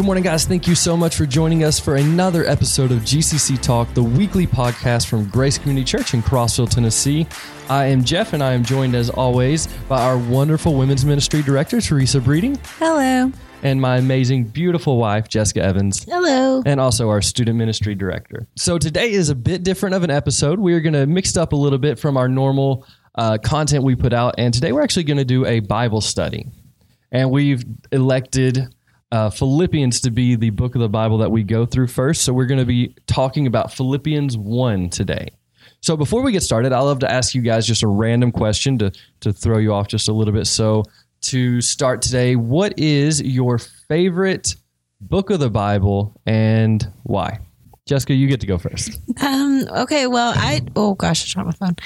Good morning, guys. Thank you so much for joining us for another episode of GCC Talk, the weekly podcast from Grace Community Church in Crossville, Tennessee. I am Jeff, and I am joined, as always, by our wonderful women's ministry director, Teresa Breeding, Hello. and my amazing, beautiful wife, Jessica Evans. Hello. and also our student ministry director. So today is a bit different of an episode. We are going to mix it up a little bit from our normal uh, content we put out, and today we're actually going to do a Bible study. And we've elected uh, Philippians to be the book of the Bible that we go through first. So we're going to be talking about Philippians 1 today. So before we get started, I love to ask you guys just a random question to, to throw you off just a little bit. So to start today, what is your favorite book of the Bible and why? Jessica, you get to go first. Um, okay, well, I oh gosh, I dropped my phone.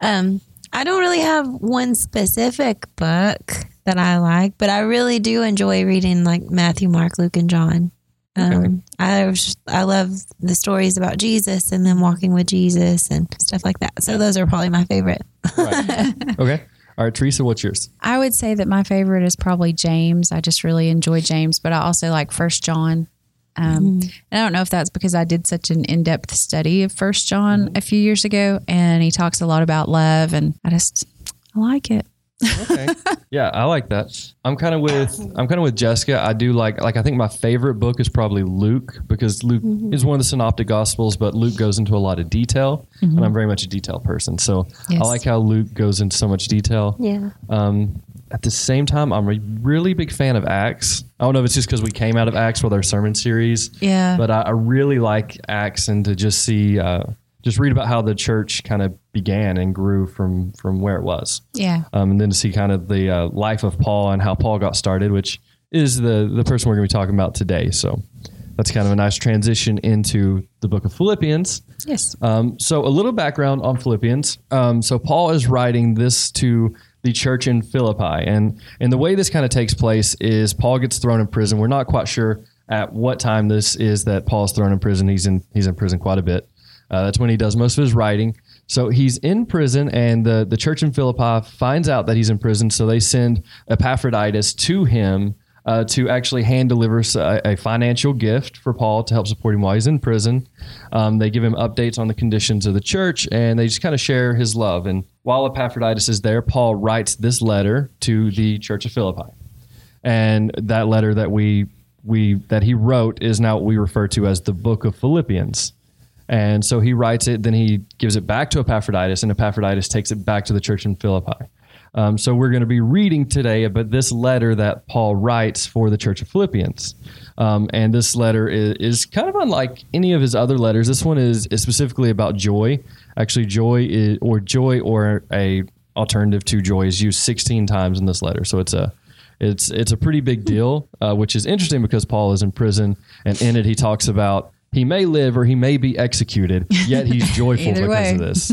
Um, I don't really have one specific book that I like, but I really do enjoy reading like Matthew, Mark, Luke, and John. Um, I I love the stories about Jesus and then walking with Jesus and stuff like that. So those are probably my favorite. Right. okay. All right, Teresa, what's yours? I would say that my favorite is probably James. I just really enjoy James, but I also like First John. Um, and I don't know if that's because I did such an in-depth study of First John a few years ago, and he talks a lot about love, and I just I like it. Okay. yeah, I like that. I'm kind of with I'm kind of with Jessica. I do like like I think my favorite book is probably Luke because Luke is one of the synoptic gospels, but Luke goes into a lot of detail, and I'm very much a detail person. So I like how Luke goes into so much detail. Yeah. Um, at the same time, I'm a really big fan of Acts. I don't know if it's just because we came out of Acts with our sermon series, Yeah. but I, I really like Acts and to just see, uh, just read about how the church kind of began and grew from from where it was, Yeah. um, and then to see kind of the uh, life of Paul and how Paul got started, which is the the person we're going to be talking about today. So that's kind of a nice transition into the book of Philippians. Yes. Um, so, a little background on Philippians. Um, so, Paul is writing this to the church in Philippi, and and the way this kind of takes place is Paul gets thrown in prison. We're not quite sure at what time this is that Paul's thrown in prison. He's in he's in prison quite a bit. Uh, that's when he does most of his writing. So he's in prison, and the the church in Philippi finds out that he's in prison. So they send Epaphroditus to him uh, to actually hand deliver a financial gift for Paul to help support him while he's in prison. Um, they give him updates on the conditions of the church, and they just kind of share his love. And while Epaphroditus is there, Paul writes this letter to the church of Philippi, and that letter that we we that he wrote is now what we refer to as the book of Philippians. And so he writes it, then he gives it back to Epaphroditus, and Epaphroditus takes it back to the church in Philippi. Um, so we're going to be reading today about this letter that Paul writes for the church of Philippians. Um, and this letter is, is kind of unlike any of his other letters. This one is, is specifically about joy. Actually, joy is, or joy or a alternative to joy is used 16 times in this letter. So it's a it's it's a pretty big deal, uh, which is interesting because Paul is in prison, and in it he talks about he may live or he may be executed, yet he's joyful because way. of this,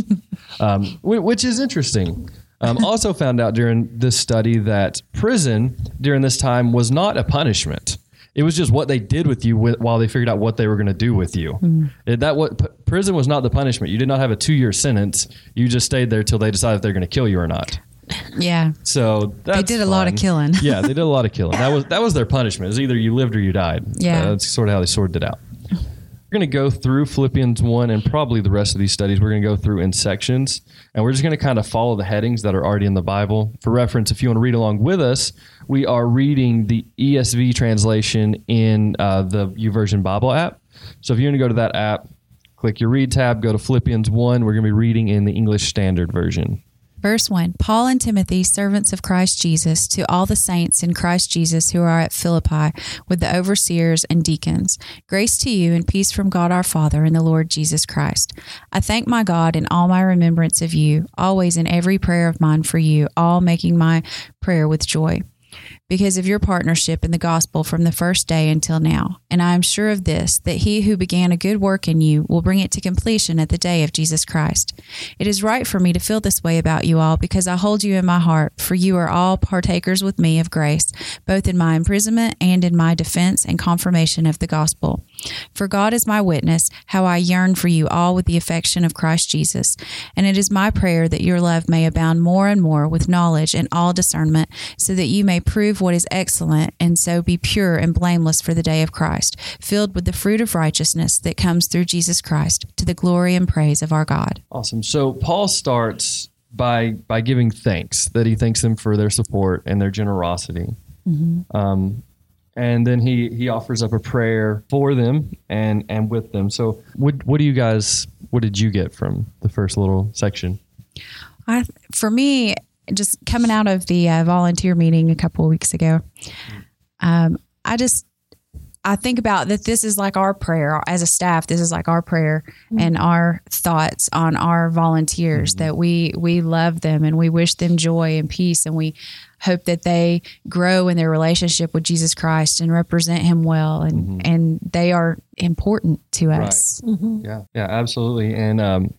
um, which is interesting. Um, also found out during this study that prison during this time was not a punishment. It was just what they did with you with, while they figured out what they were going to do with you. It- that what p- prison was not the punishment. You did not have a two year sentence. You just stayed there till they decided if they're going to kill you or not. Yeah. So that's They did a lot of killing. yeah, they did a lot of killing. That was that was their punishment. It was either you lived or you died. Yeah. Uh, that's sort of how they sorted it out. We're going to go through Philippians 1 and probably the rest of these studies. We're going to go through in sections and we're just going to kind of follow the headings that are already in the Bible. For reference, if you want to read along with us, we are reading the ESV translation in uh, the YouVersion Bible app. So if you want to go to that app, click your read tab, go to Philippians 1. We're going to be reading in the English Standard Version. Verse 1 Paul and Timothy, servants of Christ Jesus, to all the saints in Christ Jesus who are at Philippi, with the overseers and deacons. Grace to you and peace from God our Father and the Lord Jesus Christ. I thank my God in all my remembrance of you, always in every prayer of mine for you, all making my prayer with joy. Because of your partnership in the gospel from the first day until now. And I am sure of this, that he who began a good work in you will bring it to completion at the day of Jesus Christ. It is right for me to feel this way about you all because I hold you in my heart, for you are all partakers with me of grace, both in my imprisonment and in my defense and confirmation of the gospel. For God is my witness, how I yearn for you all with the affection of Christ Jesus. And it is my prayer that your love may abound more and more with knowledge and all discernment, so that you may prove what is excellent, and so be pure and blameless for the day of Christ, filled with the fruit of righteousness that comes through Jesus Christ, to the glory and praise of our God. Awesome. So Paul starts by by giving thanks that he thanks them for their support and their generosity. Um, and then he he offers up a prayer for them and and with them. So what what do you guys what did you get from the first little section? I, for me, just coming out of the uh, volunteer meeting a couple of weeks ago, um, I just I think about that. This is like our prayer as a staff. This is like our prayer and our thoughts on our volunteers that we we love them and we wish them joy and peace and we hope that they grow in their relationship with Jesus Christ and represent Him well and and they are important to us. Yeah, yeah, absolutely. And um,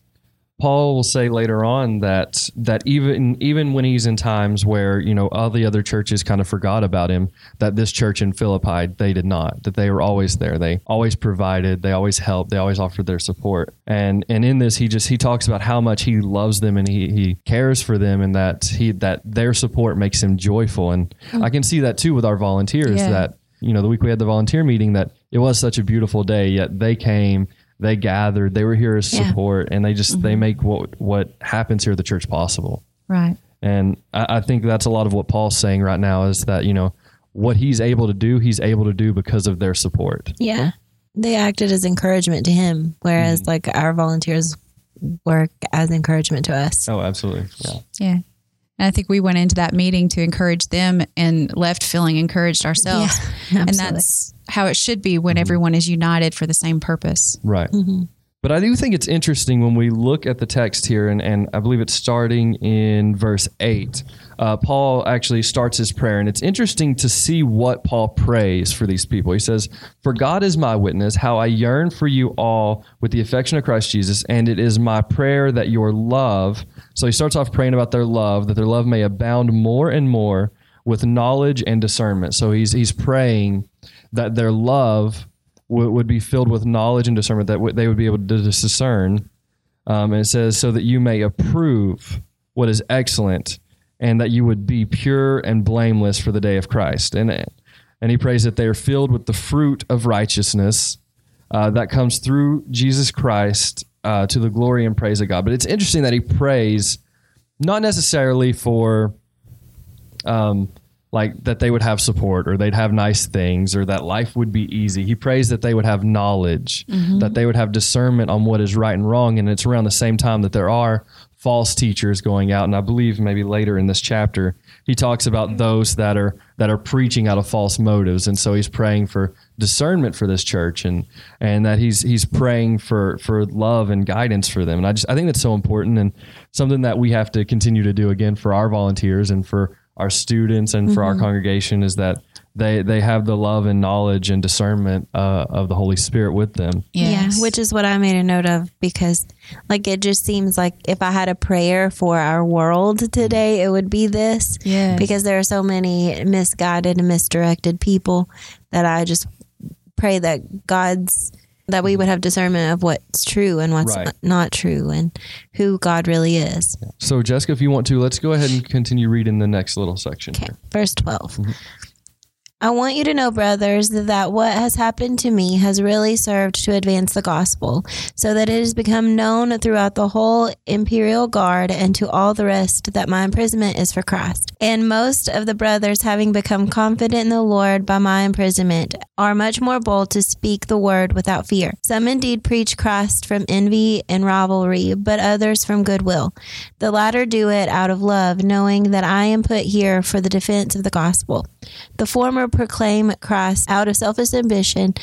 Paul will say later on that that even even when he's in times where you know all the other churches kind of forgot about him, that this church in Philippi they did not. That they were always there. They always provided. They always helped. They always offered their support. And and in this, he just he talks about how much he loves them and he he cares for them and that he that their support makes him joyful. And oh. I can see that too with our volunteers. Yeah. That you know the week we had the volunteer meeting that it was such a beautiful day yet they came they gathered they were here as Yeah. support and they just they make what what happens here at the church possible Right. and I, I think that's a lot of what paul's saying right now is that you know what he's able to do he's able to do because of their support Yeah. They acted as encouragement to him, whereas Mm-hmm. like our volunteers work as encouragement to us. oh absolutely yeah Yeah. And I think we went into that meeting to encourage them and left feeling encouraged ourselves. Yeah, and that's how it should be when everyone is united for the same purpose. Right. Mm-hmm. But I do think it's interesting when we look at the text here, and, and I believe it's starting in verse 8. Uh, Paul actually starts his prayer, and it's interesting to see what Paul prays for these people. He says, For God is my witness, how I yearn for you all with the affection of Christ Jesus, and it is my prayer that your love. So he starts off praying about their love, that their love may abound more and more with knowledge and discernment. So he's, he's praying that their love would, would be filled with knowledge and discernment that w- they would be able to discern. Um, and it says, so that you may approve what is excellent and that you would be pure and blameless for the day of Christ. And, and he prays that they are filled with the fruit of righteousness uh, that comes through Jesus Christ uh, to the glory and praise of God. But it's interesting that he prays not necessarily for um, like that they would have support or they'd have nice things or that life would be easy. He prays that they would have knowledge, mm-hmm. that they would have discernment on what is right and wrong. And it's around the same time that there are false teachers going out. And I believe maybe later in this chapter, he talks about those that are that are preaching out of false motives. And so he's praying for discernment for this church and and that he's he's praying for for love and guidance for them. And I just I think that's so important and something that we have to continue to do again for our volunteers and for our students and for our congregation is that they they have the love and knowledge and discernment uh, of the Holy Spirit with them. Yes. Yeah, which is what I made a note of because, like, it just seems like if I had a prayer for our world today, it would be this. Yes. Because there are so many misguided and misdirected people that I just pray that God's that we mm-hmm. would have discernment of what's true and what's Right. not true and who God really is. So Jessica, if you want to, let's go ahead and continue reading the next little section. Okay, here. verse 12. Mm-hmm. I want you to know, brothers, that what has happened to me has really served to advance the gospel, so that it has become known throughout the whole imperial guard and to all the rest that my imprisonment is for Christ. And most of the brothers, having become confident in the Lord by my imprisonment, are much more bold to speak the word without fear. Some indeed preach Christ from envy and rivalry, but others from goodwill. The latter do it out of love, knowing that I am put here for the defense of the gospel. The former proclaim Christ out of selfish ambition,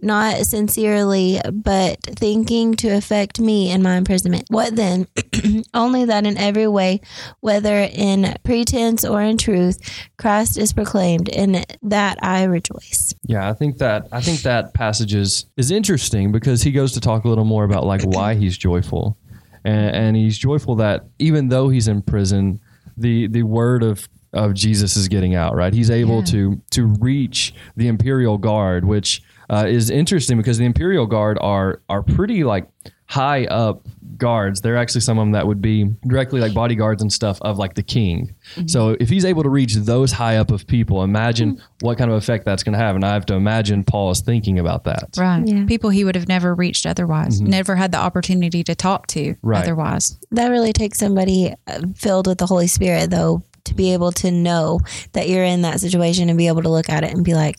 not sincerely, but thinking to affect me in my imprisonment. What then? Only that in every way, whether in pretense or in truth, Christ is proclaimed, and that I rejoice. Yeah, I think that I think that passage is is interesting because he goes to talk a little more about like why he's joyful, and, and he's joyful that even though he's in prison, the the word of of Jesus is getting out. Right, he's able Yeah. to to reach the imperial guard, which uh, is interesting because the imperial guard are are pretty like high up guards. They're actually some of them that would be directly like bodyguards and stuff of like the king. So if he's able to reach those high up of people, imagine what kind of effect that's going to have. And I have to imagine Paul is thinking about that. Right. Yeah. People he would have never reached otherwise, never had the opportunity to talk to Right. otherwise. That really takes somebody uh, filled with the Holy Spirit, though, to be able to know that you're in that situation and be able to look at it and be like,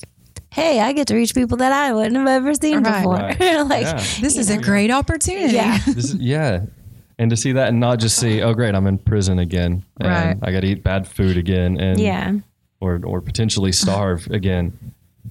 hey, I get to reach people that I wouldn't have ever seen Right. before. Right. like, Yeah. This is a great opportunity. yeah. This is, yeah. And to see that and not just see, oh, great, I'm in prison again. And Right. I got to eat bad food again. And Yeah. or or potentially starve again.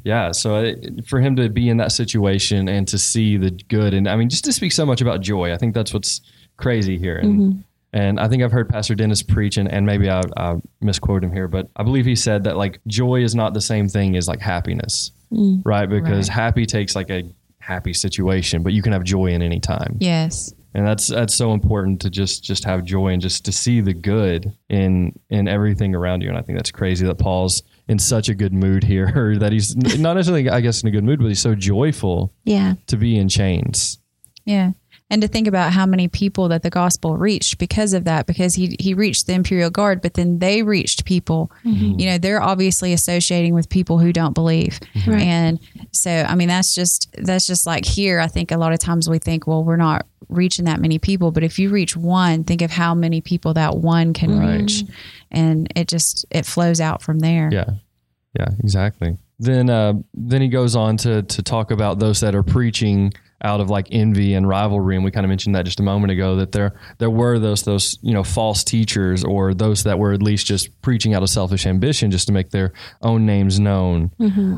Yeah, so it, for him to be in that situation and to see the good, and I mean, just to speak so much about joy, I think that's what's crazy here. And mm-hmm. And I think I've heard Pastor Dennis preach, and, and maybe I, I misquote him here, but I believe he said that like joy is not the same thing as like happiness, mm. right? Because Right. happy takes like a happy situation, but you can have joy in any time Yes. and that's that's so important to just just have joy and just to see the good in in everything around you and i think that's crazy that paul's in such a good mood here or that he's not necessarily i guess in a good mood but he's so joyful Yeah. to be in chains Yeah. And to think about how many people that the gospel reached because of that, because he, he reached the Imperial Guard, but then they reached people. You know, they're obviously associating with people who don't believe. Right. And so, I mean, that's just, that's just like here. I think a lot of times we think, well, we're not reaching that many people. But if you reach one, think of how many people that one can Right. reach. And it just, it flows out from there. yeah yeah exactly then uh then he goes on to to talk about those that are preaching out of like envy and rivalry and we kind of mentioned that just a moment ago that there there were those those you know false teachers or those that were at least just preaching out of selfish ambition just to make their own names known.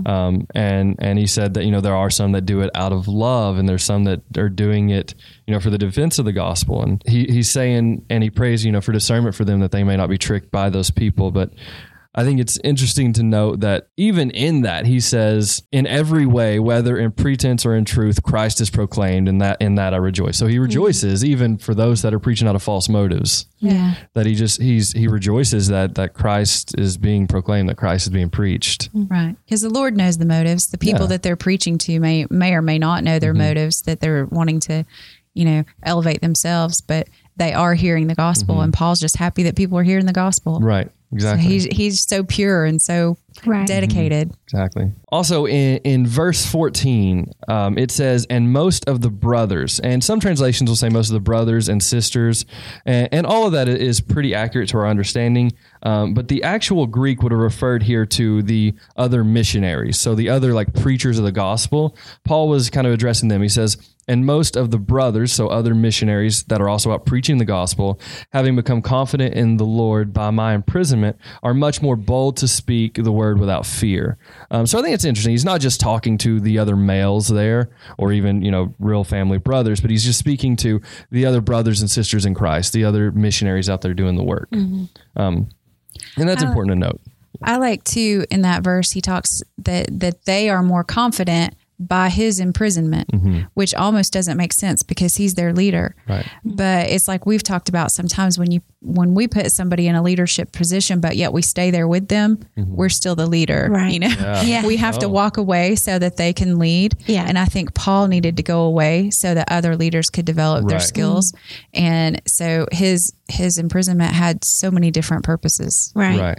Um, and and he said that you know there are some that do it out of love and there's some that are doing it you know for the defense of the gospel. And he, he's saying and he prays you know for discernment for them that they may not be tricked by those people. But I think it's interesting to note that even in that he says, "In every way, whether in pretense or in truth, Christ is proclaimed, and that in that I rejoice." So he mm-hmm. rejoices even for those that are preaching out of false motives. Yeah. That he just he's he rejoices that that Christ is being proclaimed, that Christ is being preached. Mm-hmm. Right. Because the Lord knows the motives. The people Yeah. that they're preaching to may may or may not know their mm-hmm. motives that they're wanting to, you know, elevate themselves, but they are hearing the gospel mm-hmm. and Paul's just happy that people are hearing the gospel. Right. So Exactly. he's he's so pure and so Right. dedicated. Exactly. Also, in, in verse 14, um, it says, and most of the brothers, and some translations will say most of the brothers and sisters, and, and all of that is pretty accurate to our understanding. Um, but the actual Greek would have referred here to the other missionaries. So the other like preachers of the gospel. Paul was kind of addressing them. He says, and most of the brothers, so other missionaries that are also out preaching the gospel, having become confident in the Lord by my imprisonment, are much more bold to speak the word without fear. Um, so I think it's interesting. He's not just talking to the other males there, or even you know real family brothers, but he's just speaking to the other brothers and sisters in Christ, the other missionaries out there doing the work. Um, and that's important to note. I like too in that verse he talks that that they are more confident by his imprisonment, mm-hmm. which almost doesn't make sense because he's their leader. Right. But it's like we've talked about sometimes when you when we put somebody in a leadership position, but yet we stay there with them, mm-hmm. we're still the leader. Right. You know, Yeah. Yeah. we have to Oh. walk away so that they can lead. Yeah. And I think Paul needed to go away so that other leaders could develop their Right. skills. Mm-hmm. And so his his imprisonment had so many different purposes. Right. Right.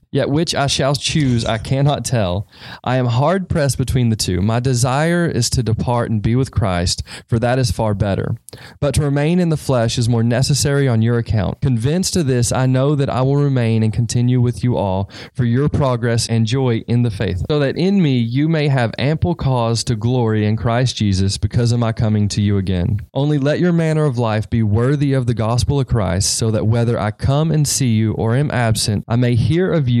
Yet which I shall choose, I cannot tell. I am hard pressed between the two. My desire is to depart and be with Christ, for that is far better. But to remain in the flesh is more necessary on your account. Convinced of this, I know that I will remain and continue with you all for your progress and joy in the faith, so that in me you may have ample cause to glory in Christ Jesus because of my coming to you again. Only let your manner of life be worthy of the gospel of Christ so that whether I come and see you or am absent, I may hear of you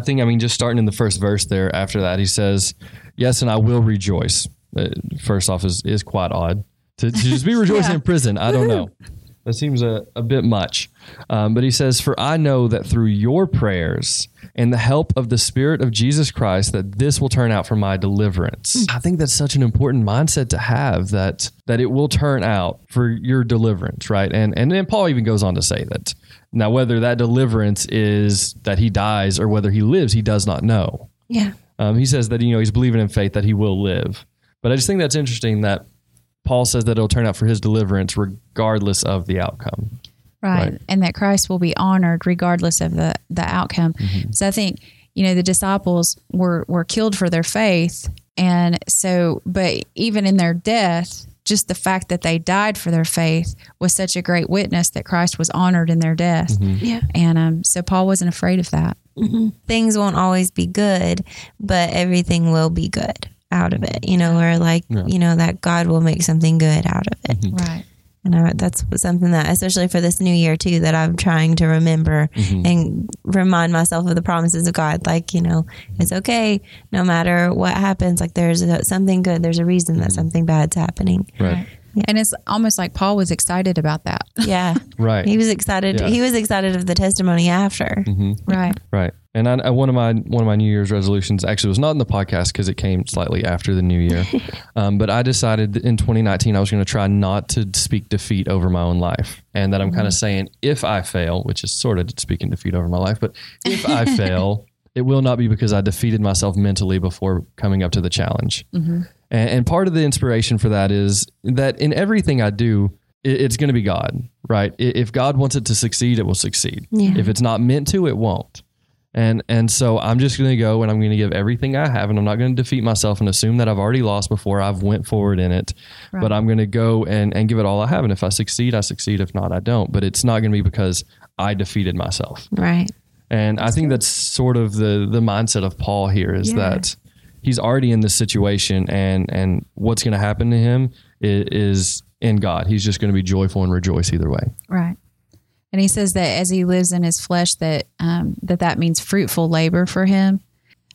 think I mean just starting in the first verse there. After that, he says, "Yes, and I will rejoice." Uh, first off, is is quite odd to, to just be rejoicing Yeah. in prison. I don't know. That seems a, a bit much. Um, but he says, For I know that through your prayers and the help of the Spirit of Jesus Christ, that this will turn out for my deliverance. I think that's such an important mindset to have that that it will turn out for your deliverance, right? And and then Paul even goes on to say that. Now, whether that deliverance is that he dies or whether he lives, he does not know. Yeah. Um, he says that you know he's believing in faith that he will live. But I just think that's interesting that Paul says that it'll turn out for his deliverance regardless of the outcome. right. Right. and that christ will be honored regardless of the the outcome Mm-hmm. so i think you know the disciples were were killed for their faith and so but even in their death just the fact that they died for their faith was such a great witness that christ was honored in their death Mm-hmm. Yeah. and um, so paul wasn't afraid of that Things won't always be good, but everything will be good out of it. You know, or like, you know, that God will make something good out of it. right And I, that's something that, especially for this new year too, that I'm trying to remember mm-hmm. and remind myself of the promises of God. Like, you know, it's okay no matter what happens. Like, there's a, something good. There's a reason that mm-hmm. something bad's happening. Right. And it's almost like paul was excited about that Yeah. Right. He was excited. Yeah. He was excited of the testimony after. Mm-hmm. right Right. And I, I, one of my one of my New Year's resolutions actually was not in the podcast because it came slightly after the New Year. um, but I decided in 2019 I was going to try not to speak defeat over my own life, and that I'm kind of mm-hmm. saying if I fail, which is sort of speaking defeat over my life, but if I fail, it will not be because I defeated myself mentally before coming up to the challenge. And, and part of the inspiration for that is that in everything I do, it, it's going to be God, right? If God wants it to succeed, it will succeed. Yeah. If it's not meant to, it won't. And and so I'm just going to go and I'm going to give everything I have, and I'm not going to defeat myself and assume that I've already lost before I've went forward in it. But I'm going to go and and give it all I have, and if I succeed, I succeed. If not, I don't. But it's not going to be because I defeated myself. Right. And I think that's sort of the the mindset of Paul here is Yeah. that he's already in this situation, and and what's going to happen to him is, is in God. He's just going to be joyful and rejoice either way. Right. And he says that as he lives in his flesh, that um, that that means fruitful labor for him.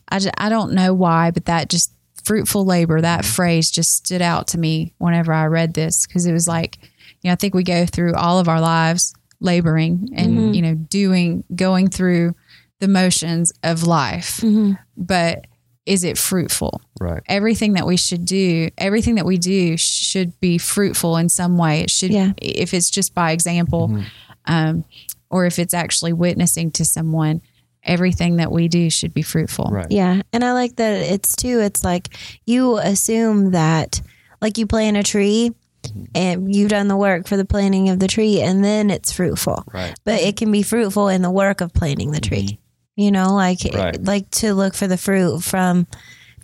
I, ju- I don't know why, but that just fruitful labor, that mm-hmm. phrase just stood out to me whenever I read this because it was like, you know, I think we go through all of our lives laboring and, mm-hmm. you know, doing, going through the motions of life. Mm-hmm. But is it fruitful? Right. everything that we should do, everything that we do should be fruitful in some way. It should, Yeah. if it's just by example, mm-hmm. um, or if it's actually witnessing to someone, everything that we do should be fruitful. Right. Yeah. And I like that it's too, it's like you assume that, like you plant a tree mm-hmm. and you've done the work for the planting of the tree and then it's fruitful. Right. But it can be fruitful in the work of planting the tree. Mm-hmm. You know, like Right. like to look for the fruit from,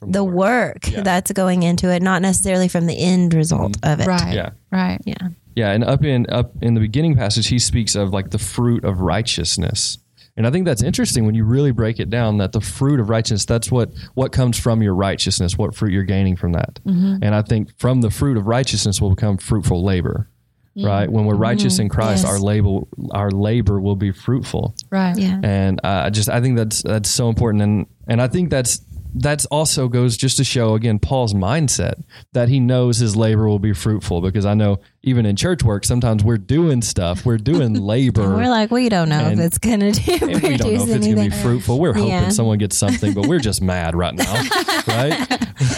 the work Yeah. that's going into it, not necessarily from the end result mm-hmm. of it. Right. Yeah. Right. Yeah. Yeah, and up in up in the beginning passage, he speaks of like the fruit of righteousness, and I think that's interesting when you really break it down. That the fruit of righteousness, that's what what comes from your righteousness, what fruit you're gaining from that. Mm-hmm. And I think from the fruit of righteousness will become fruitful labor. Right when we're righteous in Christ, Yes. our labor our labor will be fruitful, Right. Yeah. and uh, I just I think that's that's so important, and and I think that's that's also goes just to show again Paul's mindset that he knows his labor will be fruitful because I know even in church work sometimes we're doing stuff we're doing labor We're like, we don't know And- if it's going to and we don't know if it's going to be fruitful we're hoping Yeah. someone gets something but we're just mad right now right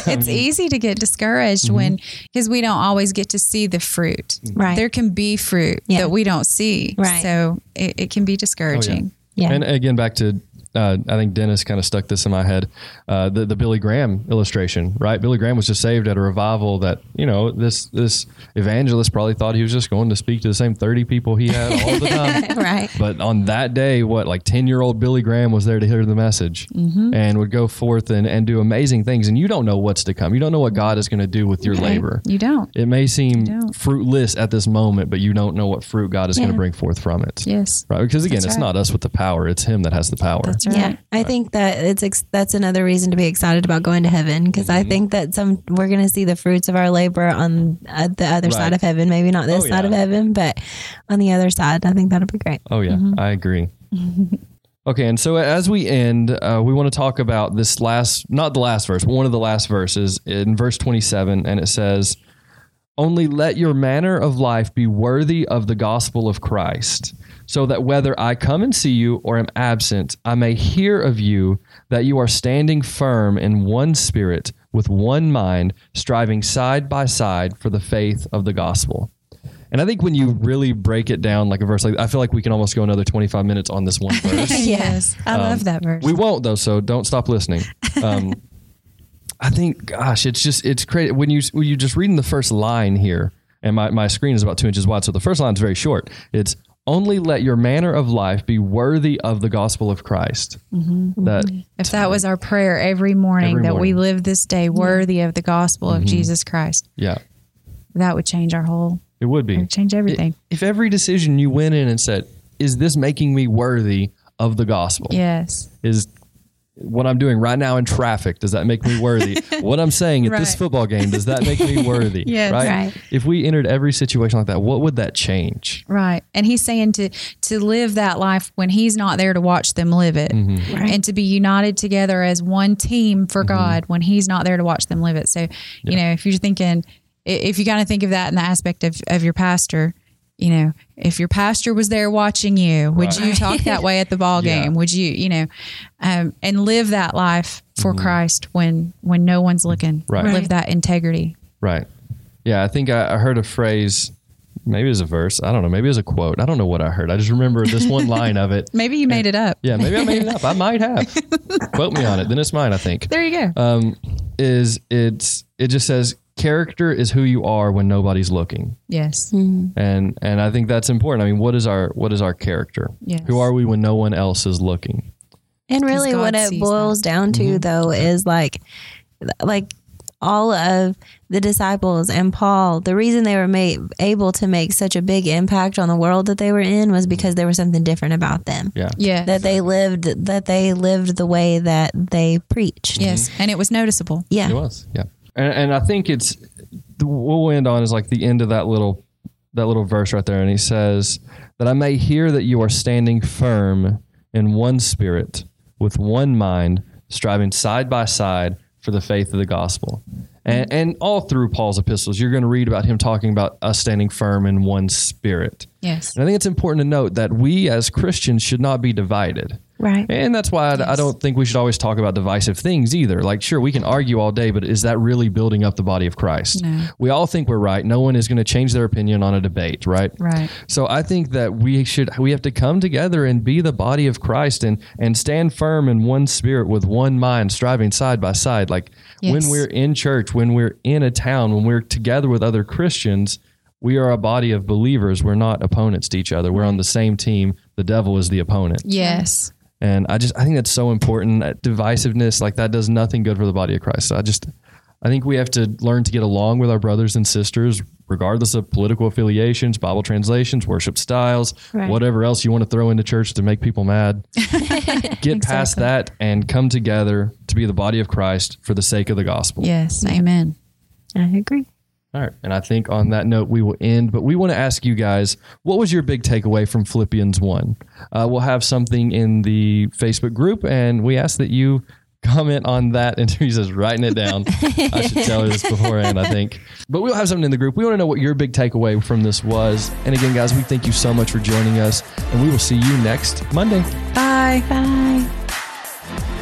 It's easy to get discouraged Mm-hmm. when, because we don't always get to see the fruit. Right. There can be fruit Yeah. that we don't see. Right. So it, it can be discouraging. Yeah. and again back to uh, I think Dennis kind of stuck this in my head. Uh, the the Billy Graham illustration, right? Billy Graham was just saved at a revival that you know this this evangelist probably thought he was just going to speak to the same thirty people he had all the time. right. But on that day, what like ten year old Billy Graham was there to hear the message Mm-hmm. and would go forth and, and do amazing things. And you don't know what's to come. You don't know what God is going to do with your labor. You don't. It may seem fruitless at this moment, but you don't know what fruit God is going to bring forth from it. Yes. Right? Because again, That's it's right. not us with the power; it's Him that has the power. That's right. Yeah, I think that it's ex- that's another reason to be excited about going to heaven because Mm-hmm. I think that some we're going to see the fruits of our labor on uh, the other Right. side of heaven. Maybe not this Oh, side of heaven, but on the other side, I think that'll be great. Oh yeah, I agree. okay, and so as we end, uh, we want to talk about this last, not the last verse, but one of the last verses in verse twenty-seven, and it says, "Only let your manner of life be worthy of the gospel of Christ." So that whether I come and see you or am absent, I may hear of you that you are standing firm in one spirit, with one mind, striving side by side for the faith of the gospel. And I think when you really break it down like a verse like I feel like we can almost go another 25 minutes on this one verse. Yes. I Um, love that verse. we won't though, so don't stop listening. Um, I think gosh, it's just it's crazy when you when you just reading the first line here and my, my screen is about two inches wide, so the first line is very short. It's only let your manner of life be worthy of the gospel of Christ. Mm-hmm. That mm-hmm. if that was our prayer every morning, Every that we live this day worthy of the gospel of mm-hmm. Jesus Christ, yeah, that would change our whole, it would be. it would change everything. If every decision you went in and said, "Is this making me worthy of the gospel?" yes. is what I'm doing right now in traffic. Does that make me worthy? what I'm saying at this football game, does that make me worthy? Yes. right? Right. If we entered every situation like that, what would that change? Right. And he's saying to to live that life when he's not there to watch them live it. Mm-hmm. Right. And to be united together as one team for God when he's not there to watch them live it. So, you know, if you're thinking if you kind of think of that in the aspect of, of your pastor, you know, if your pastor was there watching you, would Right. you talk that way at the ball Yeah. game? Would you, you know, um, and live that life for Mm-hmm. Christ when when no one's looking? Right. Live that integrity. Right. Yeah, I think I, I heard a phrase. Maybe it was a verse. I don't know. Maybe it was a quote. I don't know what I heard. I just remember this one line of it. Maybe you made it up. Yeah, maybe I made it up. I might have. Quote me on it. Then it's mine. I think. There you go. Um, is it's it just says character is who you are when nobody's looking. yes. Mm-hmm. and and I think that's important. I mean, what is our what is our character? Yes. Who are we when no one else is looking? And really, what it sees boils down to, mm-hmm. though, is like, like all of the disciples and Paul. The reason they were made able to make such a big impact on the world that they were in was because there was something different about them. Yeah, Yeah. That they lived, that they lived the way that they preached. yes. And it was noticeable. Yeah. it was. Yeah, and, and I think it's what we'll end on is like the end of that little that little verse right there, and he says that I may hear that you are standing firm in one spirit with one mind, striving side by side for the faith of the gospel. And, and all through Paul's epistles, you're going to read about him talking about us standing firm in one spirit. Yes. And I think it's important to note that we as Christians should not be divided. Right. And that's why I, I don't think we should always talk about divisive things either. Like, sure, we can argue all day, but is that really building up the body of Christ? No. We all think we're right. No one is going to change their opinion on a debate, right? Right. So I think that we should we have to come together and be the body of Christ and and stand firm in one spirit with one mind, striving side by side. Like Yes. when we're in church, when we're in a town, when we're together with other Christians, we are a body of believers. We're not opponents to each other. We're on the same team. The devil is the opponent. Yes. And I just I think that's so important. That divisiveness, like that does nothing good for the body of Christ. So I just I think we have to learn to get along with our brothers and sisters, regardless of political affiliations, Bible translations, worship styles, Right. whatever else you want to throw into church to make people mad. get past that and come together to be the body of Christ for the sake of the gospel. Yes. Amen. I agree. All right. And I think on that note, we will end. But we want to ask you guys what was your big takeaway from Philippians 1? Uh, we'll have something in the Facebook group, and we ask that you comment on that. And he's just writing it down. I should tell her this beforehand, I think. But we'll have something in the group. We want to know what your big takeaway from this was. And again, guys, we thank you so much for joining us, and we will see you next Monday. Bye. Bye.